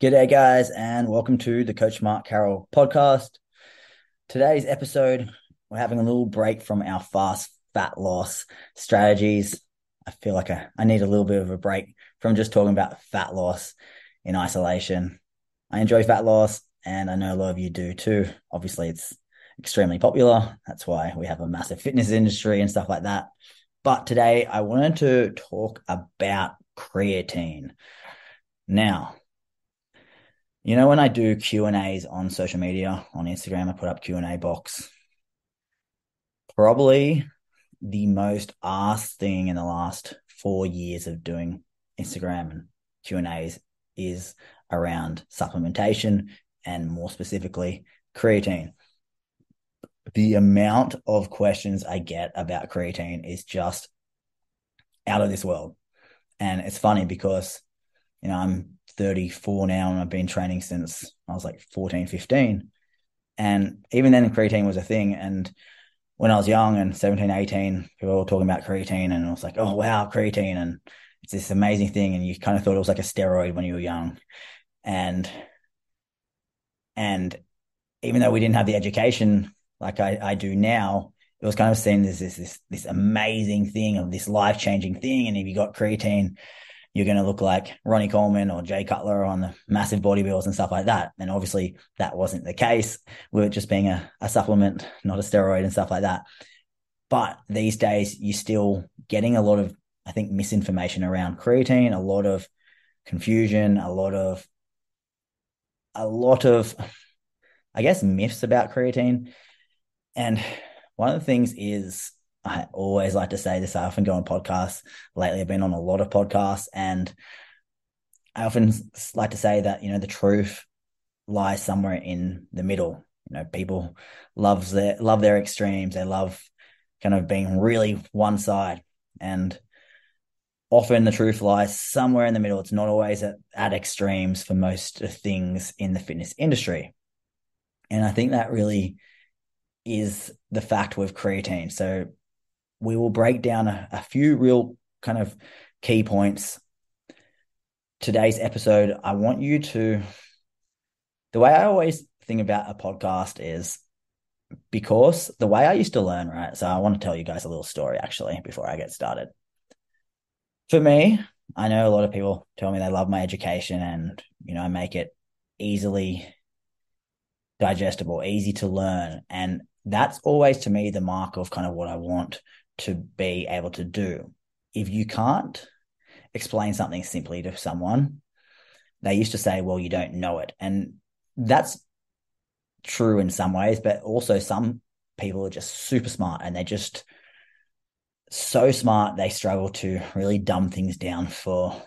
G'day, guys, and welcome to the Coach Mark Carroll podcast. Today's episode, we're having a little break from our fast fat loss strategies. I feel like I, I need a little bit of a break from just talking about fat loss in isolation. I enjoy fat loss, and I know a lot of you do too. Obviously, it's extremely popular. That's why we have a massive fitness industry and stuff like that. But today, I wanted to talk about creatine. Now, you know, when I do Q and A's on social media, on Instagram, I put up Q and A box. Probably the most asked thing in the last four years of doing Instagram and Q and A's is around supplementation and more specifically creatine. The amount of questions I get about creatine is just out of this world. And it's funny because, you know, I'm 34 now and I've been training since I was like 14, 15. And even then, creatine was a thing. And when I was young and 17, 18, people were talking about creatine and I was like, oh, wow, creatine. And it's this amazing thing. And you kind of thought it was like a steroid when you were young. And, and even though we didn't have the education like I, I do now, it was kind of seen as this, this, this amazing thing of this life changing thing. And if you got creatine, you're going to look like Ronnie Coleman or Jay Cutler on the massive bodybuilders and stuff like that. And obviously that wasn't the case with it just being a, a supplement, not a steroid and stuff like that. But these days you're still getting a lot of, I think, misinformation around creatine, a lot of confusion, a lot of, a lot of, I guess, myths about creatine. And one of the things is I always like to say this. I often go on podcasts. Lately, I've been on a lot of podcasts, and I often like to say that you know the truth lies somewhere in the middle. You know, people loves their love their extremes. They love kind of being really one side, and often the truth lies somewhere in the middle. It's not always at, at extremes for most things in the fitness industry, and I think that really is the fact with creatine. So we will break down a, a few real kind of key points. Today's episode, I want you to, the way I always think about a podcast is because the way I used to learn, right? So I want to tell you guys a little story actually before I get started. For me, I know a lot of people tell me they love my education and, you know, I make it easily digestible, easy to learn. And that's always to me the mark of kind of what I want to be able to do. If you can't explain something simply to someone, they used to say, well, you don't know it. And that's true in some ways, but also some people are just super smart and they're just so smart they struggle to really dumb things down for,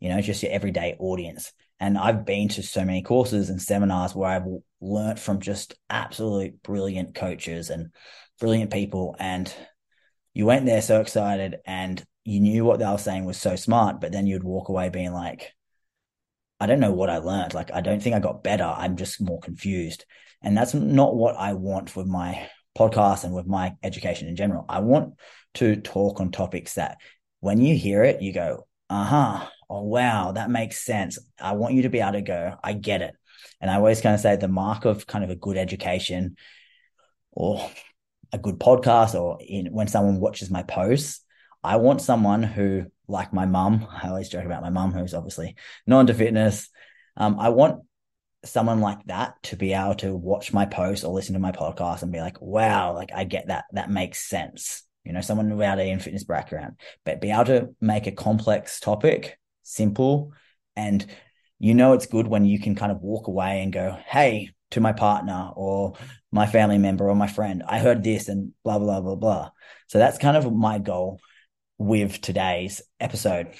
you know, just your everyday audience. And I've been to so many courses and seminars where I've learned from just absolute brilliant coaches and brilliant people. And you went there so excited and you knew what they were saying was so smart, but then you'd walk away being like, I don't know what I learned. Like, I don't think I got better. I'm just more confused. And that's not what I want with my podcast and with my education in general. I want to talk on topics that when you hear it, you go, uh huh, oh, wow, that makes sense. I want you to be able to go, I get it. And I always kind of say the mark of kind of a good education or a good podcast or in, when someone watches my posts, I want someone who, like my mum, I always joke about my mum, who's obviously not into fitness. Um, I want someone like that to be able to watch my post or listen to my podcast and be like, wow, like I get that. That makes sense. You know, someone without a fitness background, but be able to make a complex topic simple and you know it's good when you can kind of walk away and go, hey, to my partner or my family member or my friend. I heard this and blah, blah, blah, blah. So that's kind of my goal with today's episode.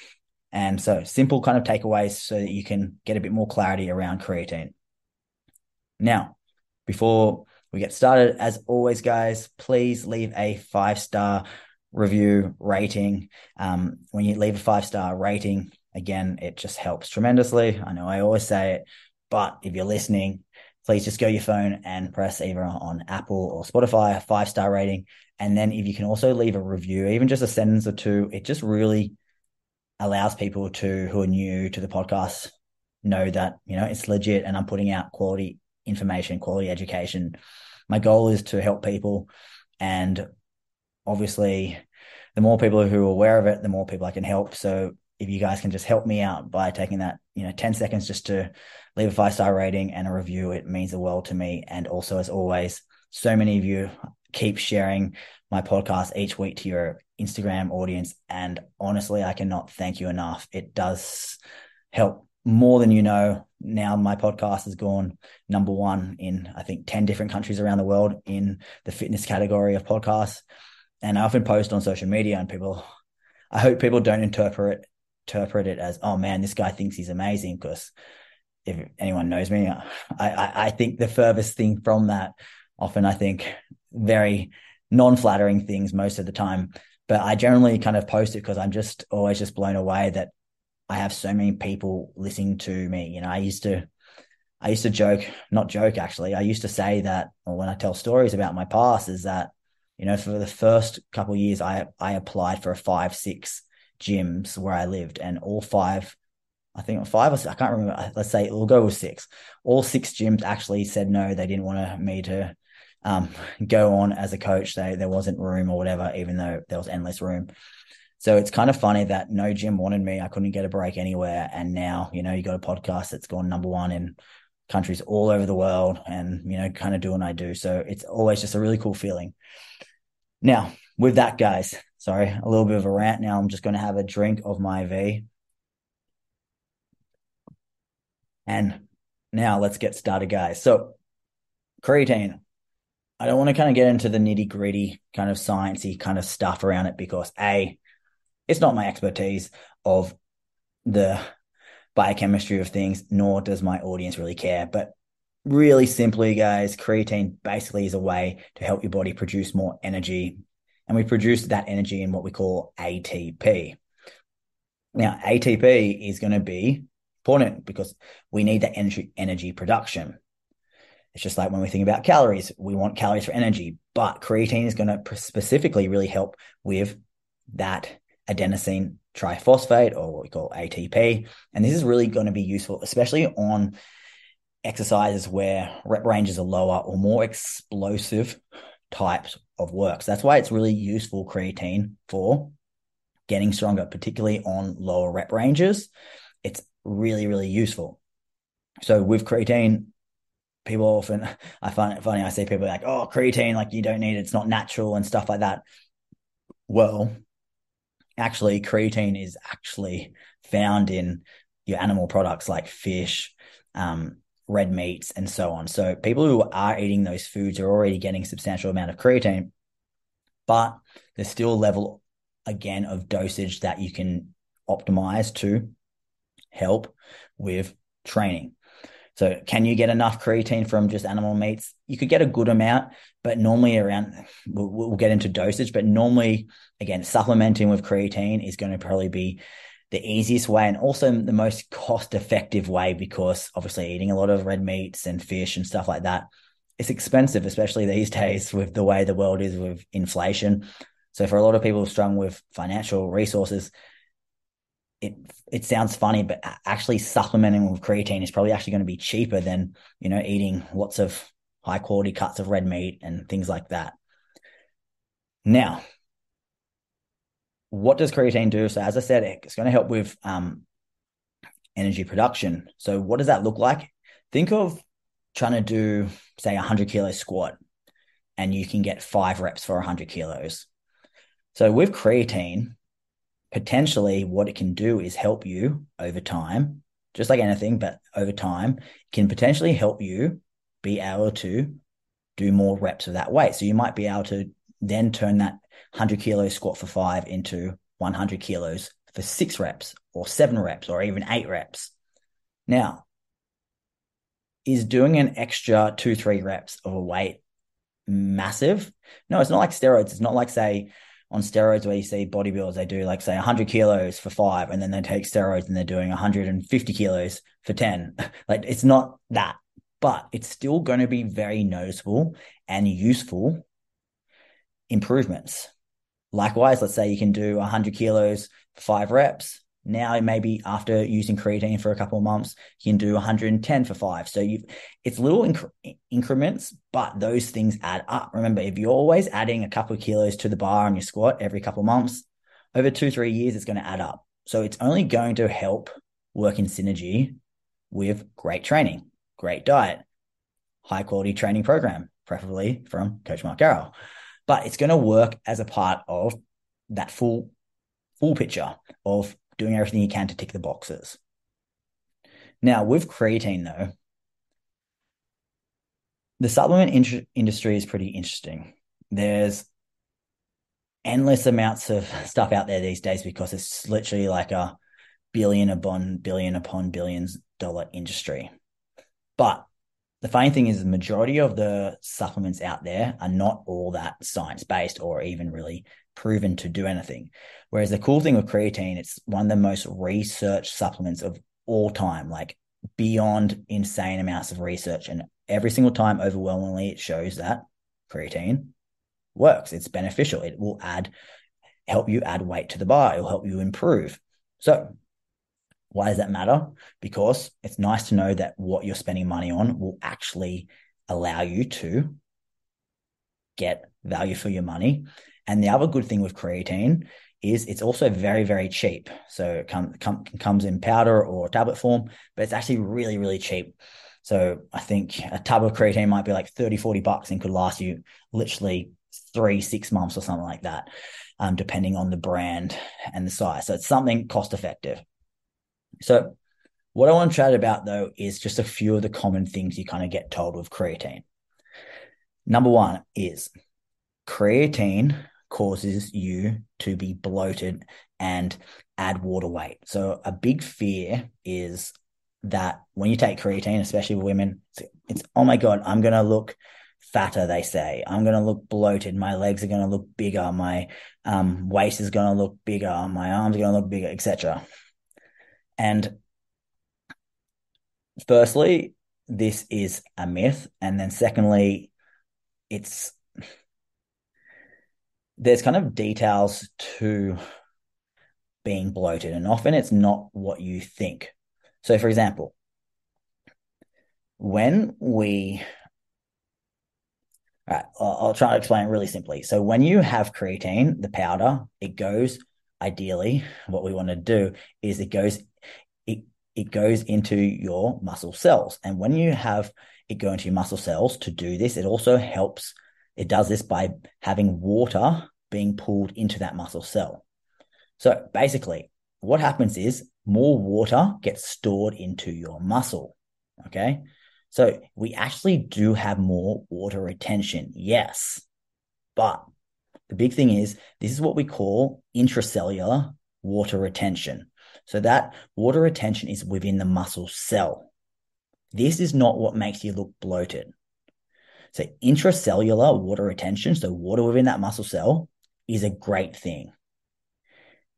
And so simple kind of takeaways so that you can get a bit more clarity around creatine. Now, before we get started, as always, guys, please leave a five star review rating. Um, when you leave a five star rating, again, it just helps tremendously. I know I always say it, but if you're listening, please just go your phone and press either on Apple or Spotify a five star rating. And then if you can also leave a review, even just a sentence or two, it just really allows people to who are new to the podcast know that, you know, it's legit and I'm putting out quality information, quality education. My goal is to help people. And obviously, the more people who are aware of it, the more people I can help. So if you guys can just help me out by taking that, you know, 10 seconds just to leave a five star rating and a review, it means the world to me. And also, as always, so many of you keep sharing my podcast each week to your Instagram audience. And honestly, I cannot thank you enough. It does help more than you know. Now my podcast has gone number one in, I think, 10 different countries around the world in the fitness category of podcasts. And I often post on social media and people, I hope people don't interpret interpret it as, oh man, this guy thinks he's amazing. Because if anyone knows me, I, I, I think the furthest thing from that, often I think very non-flattering things most of the time. But I generally kind of post it because I'm just always just blown away that I have so many people listening to me. You know, I used to I used to joke, not joke actually. I used to say that when I tell stories about my past is that, you know, for the first couple years I I applied for a five, six gyms where I lived and all five I think five or six, I can't remember. Let's say we'll go with six. All six gyms actually said no, they didn't want me to um, go on as a coach. They, there wasn't room or whatever, even though there was endless room. So it's kind of funny that no gym wanted me. I couldn't get a break anywhere. And now, you know, you got a podcast that's gone number one in countries all over the world and, you know, kind of doing I do. So it's always just a really cool feeling. Now, with that, guys, sorry, a little bit of a rant. Now I'm just going to have a drink of my V. And now let's get started, guys. So, creatine, I don't want to kind of get into the nitty gritty kind of sciencey kind of stuff around it because a, it's not my expertise of the biochemistry of things, nor does my audience really care. But really simply, guys, creatine basically is a way to help your body produce more energy. And we produce that energy in what we call ATP. Now, ATP is going to be important because we need that energy energy production. It's just like when we think about calories, we want calories for energy, but creatine is going to specifically really help with that adenosine triphosphate or what we call ATP. And this is really going to be useful, especially on exercises where rep ranges are lower or more explosive types of work. So that's why it's really useful creatine for getting stronger, particularly on lower rep ranges. It's really, really useful. So with creatine, people often I find it funny. I see people like, "Oh, creatine, like you don't need it; it's not natural and stuff like that." Well, actually, creatine is actually found in your animal products like fish, um, red meats, and so on. So people who are eating those foods are already getting substantial amount of creatine, but there's still a level again of dosage that you can optimize to help with training. So can you get enough creatine from just animal meats? You could get a good amount, but normally around, we'll, we'll get into dosage, but normally, again, supplementing with creatine is going to probably be the easiest way and also the most cost effective way because obviously eating a lot of red meats and fish and stuff like that, it's expensive, especially these days with the way the world is with inflation. So for a lot of people strong with financial resources, it it sounds funny, but actually supplementing with creatine is probably actually going to be cheaper than you know eating lots of high quality cuts of red meat and things like that. Now, what does creatine do? So, as I said, it's going to help with um, energy production. So, what does that look like? Think of trying to do, say, a 100 kilo squat, and you can get five reps for 100 kilos. So, with creatine, potentially what it can do is help you over time, just like anything, but over time, can potentially help you be able to do more reps of that weight. So you might be able to then turn that 100 kilo squat for five into 100 kilos for six reps or seven reps or even eight reps. Now, is doing an extra two, three reps of a weight massive? No, it's not like steroids. It's not like, say, on steroids where you see bodybuilders, they do like say 100 kilos for five, and then they take steroids and they're doing 150 kilos for 10. like it's not that, but it's still going to be very noticeable and useful improvements. Likewise, let's say you can do 100 kilos for five reps. Now, maybe after using creatine for a couple of months, you can do 110 for five. So you, it's little inc- increments, but those things add up. Remember, if you're always adding a couple of kilos to the bar on your squat every couple of months, over two, three years, it's going to add up. So it's only going to help work in synergy with great training, great diet, high quality training program, preferably from Coach Mark Carroll. But it's going to work as a part of that full full picture of doing everything you can to tick the boxes. Now, with creatine, though, the supplement in- industry is pretty interesting. There's endless amounts of stuff out there these days because it's literally like a billion upon billion upon billions dollar industry. But the funny thing is, the majority of the supplements out there are not all that science based or even really proven to do anything. Whereas the cool thing with creatine, it's one of the most researched supplements of all time, like beyond insane amounts of research. And every single time, overwhelmingly, it shows that creatine works. It's beneficial. It will add, help you add weight to the bar. It will help you improve. So, why does that matter? Because it's nice to know that what you're spending money on will actually allow you to get value for your money and the other good thing with creatine is it's also very, very cheap. So it come, come, comes in powder or tablet form, but it's actually really, really cheap. So I think a tub of creatine might be like 30, 40 bucks and could last you literally three, six months or something like that, um, depending on the brand and the size. So it's something cost effective. So what I want to chat about though is just a few of the common things you kind of get told with creatine. Number one is creatine causes you to be bloated and add water weight. So a big fear is that when you take creatine, especially women, it's, it's oh my god, I'm gonna look fatter. They say I'm gonna look bloated. My legs are gonna look bigger. My um, waist is gonna look bigger. My arms are gonna look bigger, etc. And firstly, this is a myth, and then secondly, it's there's kind of details to being bloated, and often it's not what you think. So, for example, when we all right, I'll try to explain really simply. So when you have creatine, the powder, it goes ideally, what we want to do is it goes it it goes into your muscle cells. And when you have it go into your muscle cells to do this, it also helps it does this by having water being pulled into that muscle cell. So basically, what happens is more water gets stored into your muscle. Okay. So we actually do have more water retention. Yes. But the big thing is this is what we call intracellular water retention. So that water retention is within the muscle cell. This is not what makes you look bloated. So intracellular water retention, so water within that muscle cell, is a great thing.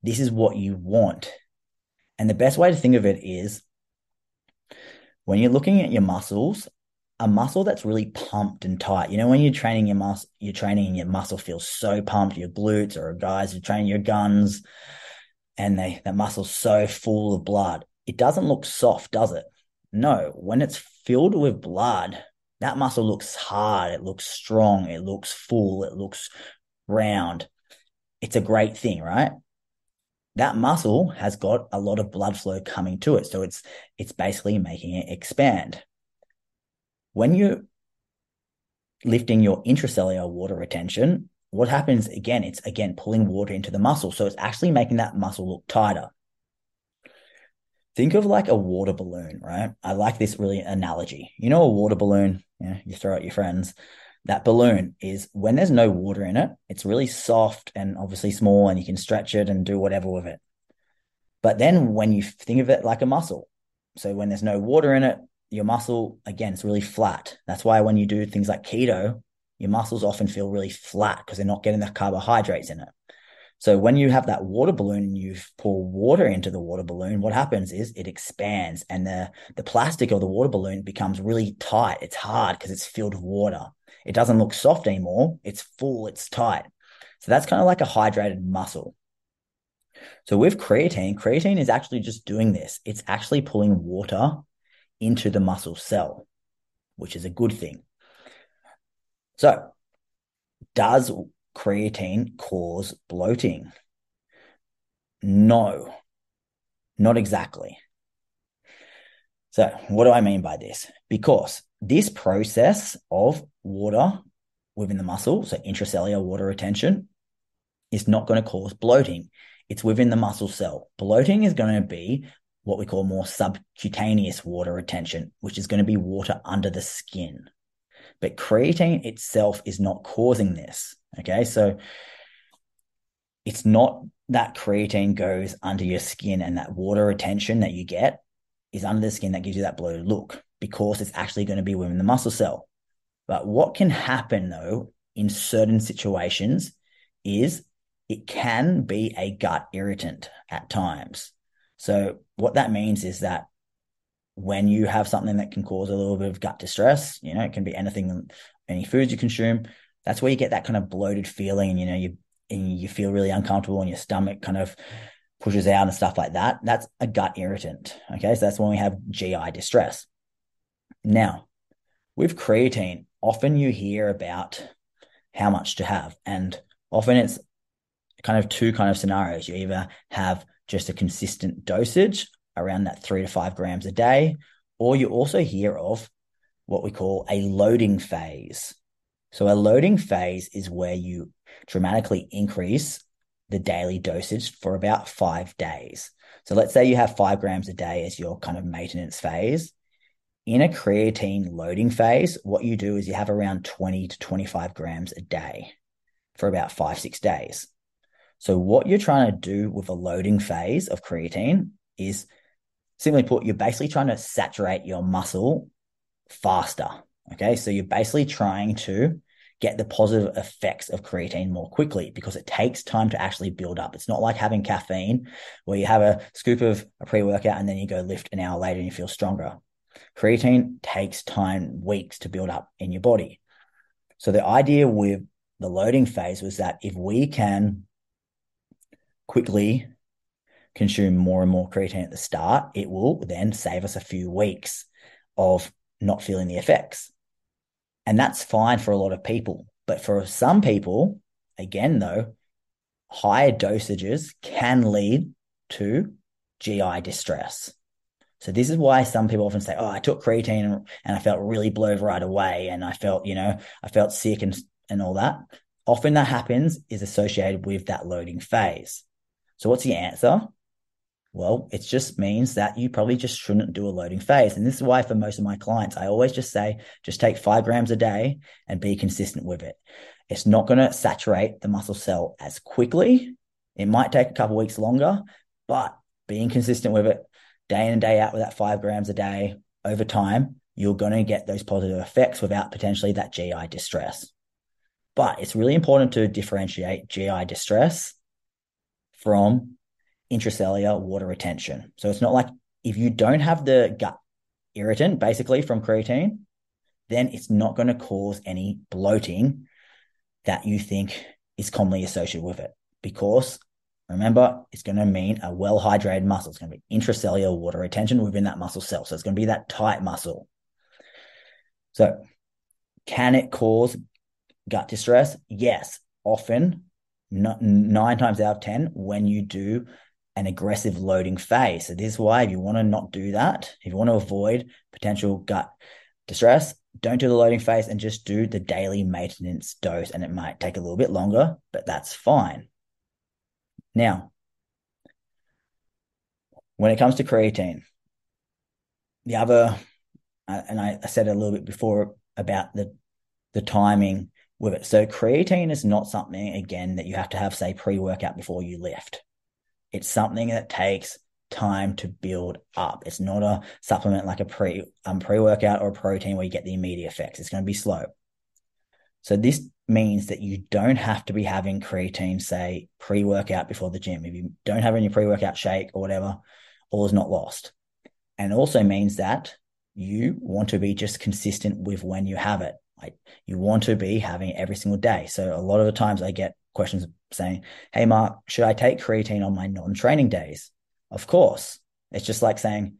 This is what you want. And the best way to think of it is when you're looking at your muscles, a muscle that's really pumped and tight. You know, when you're training your muscle, you're training and your muscle feels so pumped, your glutes or guys, you're training your guns and they, that muscle's so full of blood. It doesn't look soft, does it? No, when it's filled with blood, that muscle looks hard, it looks strong, it looks full, it looks round. It's a great thing, right? That muscle has got a lot of blood flow coming to it. So it's it's basically making it expand. When you're lifting your intracellular water retention, what happens again? It's again pulling water into the muscle. So it's actually making that muscle look tighter. Think of like a water balloon, right? I like this really analogy. You know, a water balloon, yeah, you throw at your friends. That balloon is when there's no water in it, it's really soft and obviously small, and you can stretch it and do whatever with it. But then when you think of it like a muscle, so when there's no water in it, your muscle, again, it's really flat. That's why when you do things like keto, your muscles often feel really flat because they're not getting the carbohydrates in it. So when you have that water balloon and you pour water into the water balloon, what happens is it expands and the, the plastic of the water balloon becomes really tight. It's hard because it's filled with water. It doesn't look soft anymore. It's full, it's tight. So that's kind of like a hydrated muscle. So with creatine, creatine is actually just doing this. It's actually pulling water into the muscle cell, which is a good thing. So, does creatine cause bloating? No, not exactly. So, what do I mean by this? Because this process of water within the muscle, so intracellular water retention, is not going to cause bloating. It's within the muscle cell. Bloating is going to be what we call more subcutaneous water retention, which is going to be water under the skin. But creatine itself is not causing this. Okay. So it's not that creatine goes under your skin and that water retention that you get is under the skin that gives you that bloated look because it's actually going to be within the muscle cell. But what can happen though in certain situations is it can be a gut irritant at times. So what that means is that when you have something that can cause a little bit of gut distress, you know, it can be anything, any foods you consume. That's where you get that kind of bloated feeling, and you know, you and you feel really uncomfortable, and your stomach kind of pushes out and stuff like that. That's a gut irritant. Okay, so that's when we have GI distress. Now, with creatine, often you hear about how much to have, and often it's kind of two kind of scenarios. You either have just a consistent dosage around that three to five grams a day, or you also hear of what we call a loading phase. So a loading phase is where you dramatically increase the daily dosage for about five days. So let's say you have five grams a day as your kind of maintenance phase. In a creatine loading phase, what you do is you have around 20 to 25 grams a day for about five, six days. So what you're trying to do with a loading phase of creatine is simply put, you're basically trying to saturate your muscle faster. Okay. So you're basically trying to get the positive effects of creatine more quickly because it takes time to actually build up. It's not like having caffeine where you have a scoop of a pre workout and then you go lift an hour later and you feel stronger. Creatine takes time, weeks to build up in your body. So the idea with the loading phase was that if we can quickly consume more and more creatine at the start, it will then save us a few weeks of not feeling the effects. And that's fine for a lot of people. But for some people, again, though, higher dosages can lead to GI distress. So this is why some people often say, "Oh, I took creatine and I felt really bloated right away, and I felt, you know, I felt sick and and all that." Often that happens is associated with that loading phase. So what's the answer? Well, it just means that you probably just shouldn't do a loading phase. And this is why for most of my clients, I always just say, just take five grams a day and be consistent with it. It's not going to saturate the muscle cell as quickly. It might take a couple weeks longer, but being consistent with it day in and day out with that five grams a day over time, you're going to get those positive effects without potentially that GI distress. But it's really important to differentiate GI distress from intracellular water retention. So it's not like if you don't have the gut irritant, basically from creatine, then it's not going to cause any bloating that you think is commonly associated with it. Because remember, it's going to mean a well hydrated muscle. It's going to be intracellular water retention within that muscle cell. So it's going to be that tight muscle. So, can it cause gut distress? Yes, often nine times out of 10 when you do an aggressive loading phase. So this is why if you want to not do that, if you want to avoid potential gut distress, don't do the loading phase and just do the daily maintenance dose. And it might take a little bit longer, but that's fine. Now, when it comes to creatine, the other, uh, and I said a little bit before about the the timing with it. So creatine is not something again that you have to have say pre-workout before you lift. It's something that takes time to build up. It's not a supplement like a pre um, pre-workout or a protein where you get the immediate effects. It's going to be slow. So this means that you don't have to be having creatine say pre-workout before the gym. If you don't have any pre-workout shake or whatever, all is not lost. And it also means that you want to be just consistent with when you have it. Like you want to be having it every single day. So a lot of the times I get questions saying, Hey, Mark, should I take creatine on my non training days? Of course. It's just like saying,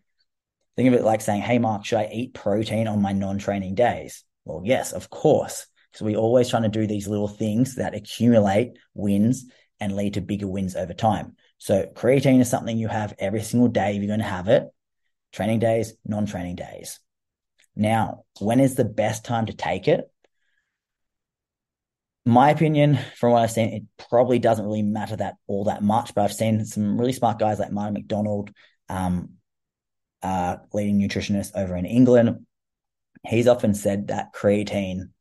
think of it like saying, Hey, Mark, should I eat protein on my non training days? Well, yes, of course. Because we're always trying to do these little things that accumulate wins and lead to bigger wins over time. So creatine is something you have every single day. You're going to have it. Training days, non-training days. Now, when is the best time to take it? My opinion, from what I've seen, it probably doesn't really matter that all that much. But I've seen some really smart guys like Martin MacDonald, um, uh, leading nutritionist over in England. He's often said that creatine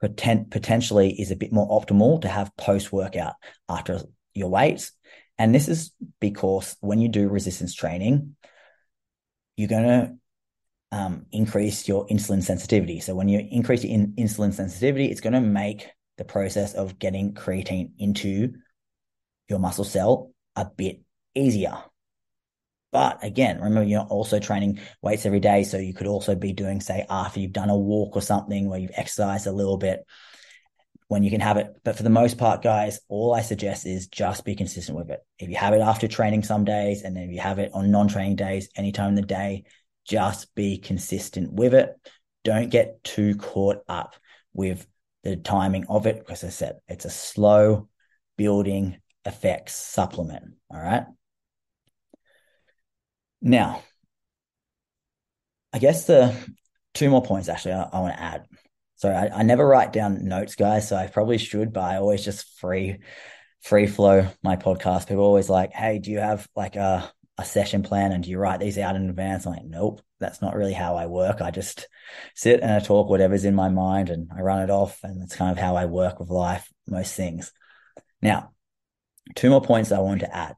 potent, potentially is a bit more optimal to have post workout after your weights. And this is because when you do resistance training, you're going to um, increase your insulin sensitivity. So when you increase your in- insulin sensitivity, it's going to make the process of getting creatine into your muscle cell a bit easier. But again, remember you're also training weights every day. So you could also be doing, say, after you've done a walk or something where you've exercised a little bit when you can have it. But for the most part, guys, all I suggest is just be consistent with it. If you have it after training some days, and then if you have it on non training days, anytime in the day, just be consistent with it. Don't get too caught up with the timing of it because I said it's a slow building effects supplement. All right. Now, I guess the two more points actually I, I want to add. So I, I, never write down notes, guys. So I probably should, but I always just free free flow my podcast. People always like, hey, do you have like a a session plan and do you write these out in advance? I'm like, nope, that's not really how I work. I just sit and I talk whatever's in my mind and I run it off. And that's kind of how I work with life, most things. Now, two more points I want to add.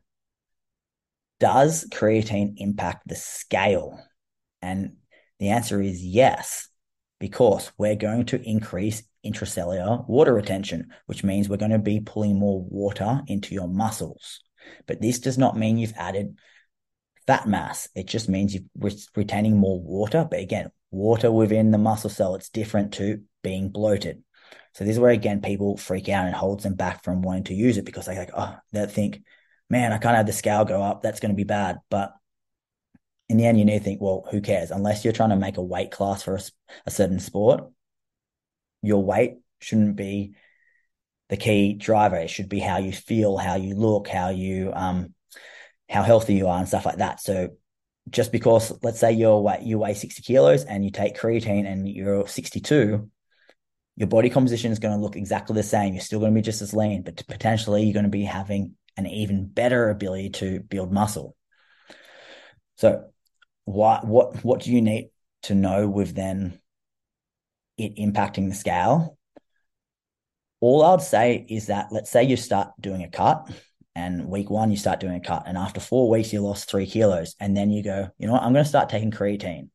Does creatine impact the scale? And the answer is yes because we're going to increase intracellular water retention, which means we're going to be pulling more water into your muscles. But this does not mean you've added fat mass. It just means you're re- retaining more water. But again, water within the muscle cell, it's different to being bloated. So this is where again people freak out and holds them back from wanting to use it because they like, oh, they think, man, I can't have the scale go up. That's going to be bad. But in the end, you need to think, well, who cares? Unless you're trying to make a weight class for a, a certain sport, your weight shouldn't be the key driver. It should be how you feel, how you look, how you, um, how healthy you are and stuff like that. So just because, let's say you're you weigh 60 kilos and you take creatine and you're 62, your body composition is going to look exactly the same. You're still going to be just as lean, but potentially you're going to be having an even better ability to build muscle. So what what what do you need to know with then it impacting the scale? All I'd say is that let's say you start doing a cut and week one you start doing a cut and after four weeks you lost three kilos and then you go you know what i'm going to start taking creatine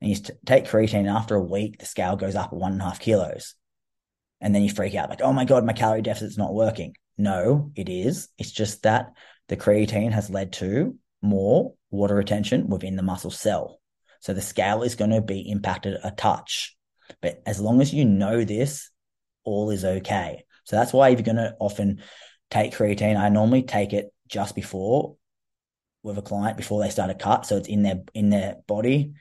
and you take creatine and after a week the scale goes up one and a half kilos and then you freak out like oh my god my calorie deficit's not working no it is it's just that the creatine has led to more water retention within the muscle cell. So the scale is going to be impacted a touch. But as long as you know this, all is okay. So that's why if you're going to often take creatine, I normally take it just before with a client before they start a cut. So it's in their in their body.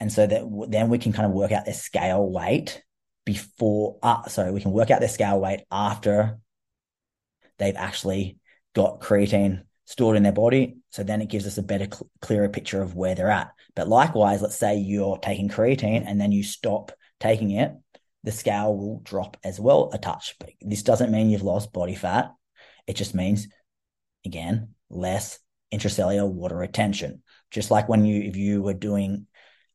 And so that then we can kind of work out their scale weight before, uh, sorry, we can work out their scale weight after they've actually got creatine stored in their body. So then it gives us a better, cl- clearer picture of where they're at. But likewise, let's say you're taking creatine and then you stop taking it, the scale will drop as well a touch. But this doesn't mean you've lost body fat. It just means, again, less intracellular water retention. Just like when you, if you were doing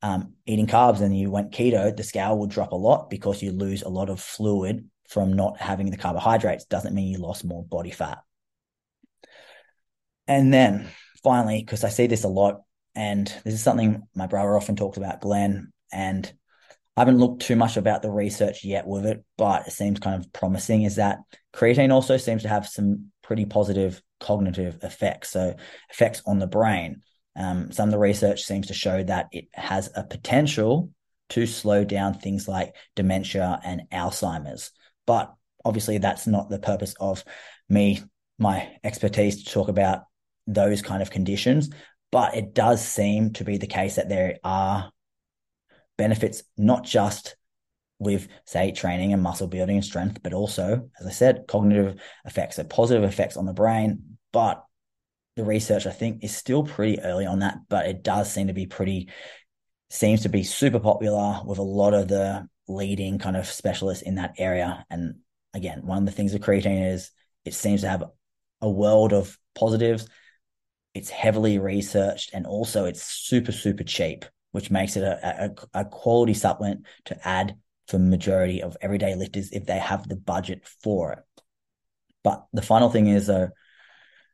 um, eating carbs and you went keto, the scale will drop a lot because you lose a lot of fluid from not having the carbohydrates. Doesn't mean you lost more body fat. And then finally, because I see this a lot, and this is something my brother often talks about, Glenn, and I haven't looked too much about the research yet with it, but it seems kind of promising is that creatine also seems to have some pretty positive cognitive effects. So effects on the brain. Um, some of the research seems to show that it has a potential to slow down things like dementia and Alzheimer's. But obviously that's not the purpose of me, my expertise to talk about those kind of conditions, but it does seem to be the case that there are benefits, not just with, say, training and muscle building and strength, but also, as I said, cognitive effects, so positive effects on the brain. But the research, I think, is still pretty early on that, but it does seem to be pretty, seems to be super popular with a lot of the leading kind of specialists in that area. And again, one of the things with creatine is it seems to have a world of positives. It's heavily researched and also it's super, super cheap, which makes it a, a, a quality supplement to add for majority of everyday lifters if they have the budget for it. But the final thing is though,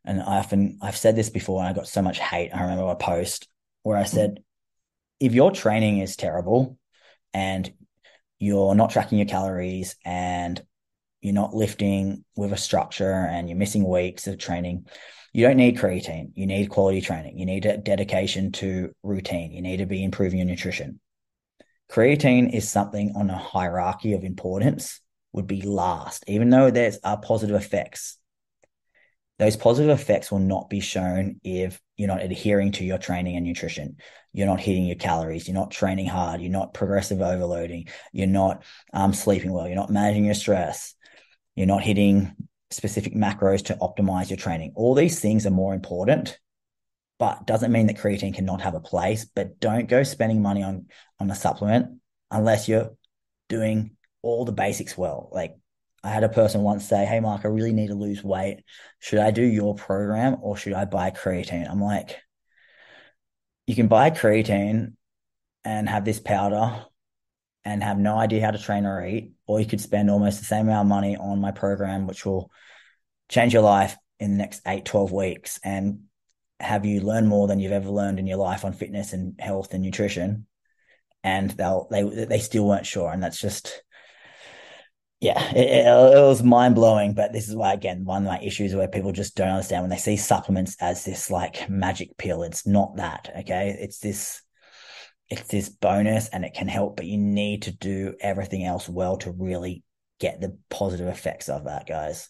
and I often I've said this before and I got so much hate. I remember a post where I said, if your training is terrible and you're not tracking your calories and you're not lifting with a structure and you're missing weeks of training, you don't need creatine. You need quality training. You need a dedication to routine. You need to be improving your nutrition. Creatine is something on a hierarchy of importance would be last, even though there's are positive effects. Those positive effects will not be shown if you're not adhering to your training and nutrition. You're not hitting your calories. You're not training hard. You're not progressive overloading. You're not um, sleeping well. You're not managing your stress. You're not hitting specific macros to optimize your training. All these things are more important, but doesn't mean that creatine cannot have a place. But don't go spending money on on a supplement unless you're doing all the basics well. Like I had a person once say, Hey, Mark, I really need to lose weight. Should I do your program or should I buy creatine? I'm like, you can buy creatine and have this powder and have no idea how to train or eat, or you could spend almost the same amount of money on my program, which will change your life in the next eight, 12 weeks and have you learn more than you've ever learned in your life on fitness and health and nutrition. And they'll, they, they still weren't sure. And that's just, yeah, it, it, it was mind blowing. But this is why, again, one of my issues where people just don't understand when they see supplements as this like magic pill. It's not that. Okay. It's this, it's this bonus and it can help, but you need to do everything else well to really get the positive effects of that, guys.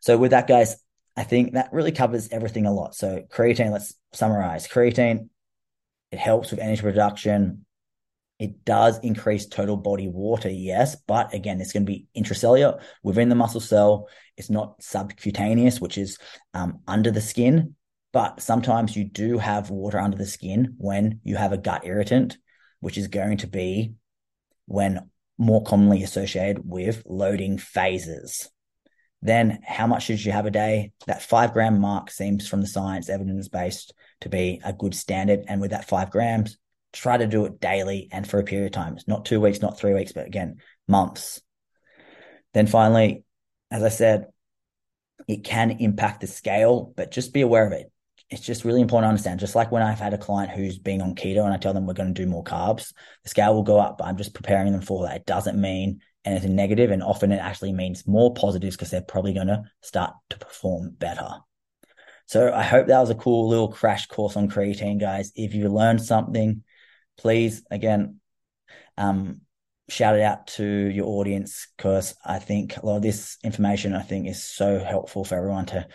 So with that, guys, I think that really covers everything a lot. So creatine, let's summarize. Creatine, it helps with energy production. It does increase total body water, yes, but again, it's going to be intracellular within the muscle cell. It's not subcutaneous, which is um, under the skin. But sometimes you do have water under the skin when you have a gut irritant, which is going to be when more commonly associated with loading phases. Then, how much should you have a day? That five gram mark seems from the science evidence based to be a good standard. And with that five grams, try to do it daily and for a period of time. It's not two weeks, not three weeks, but again, months. Then finally, as I said, it can impact the scale, but just be aware of it it's just really important to understand. Just like when I've had a client who's being on keto and I tell them we're going to do more carbs, the scale will go up, but I'm just preparing them for that. It doesn't mean anything negative, and often it actually means more positives because they're probably going to start to perform better. So I hope that was a cool little crash course on creatine, guys. If you learned something, please again um, shout it out to your audience because I think a lot of this information I think is so helpful for everyone to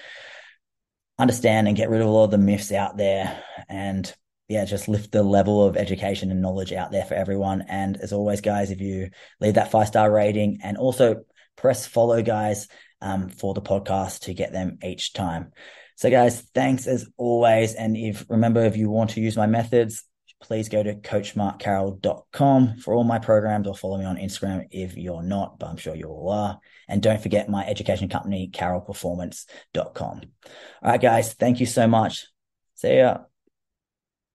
understand and get rid of a lot of the myths out there and yeah, just lift the level of education and knowledge out there for everyone. And as always, guys, if you leave that five star rating and also press follow, guys, um, for the podcast to get them each time. So, guys, thanks as always. And if remember, if you want to use my methods, please go to coachmarkcarroll.com for all my programs or follow me on Instagram if you're not, but I'm sure you all are. And don't forget my education company, carrollperformance.com. All right, guys, thank you so much. See ya.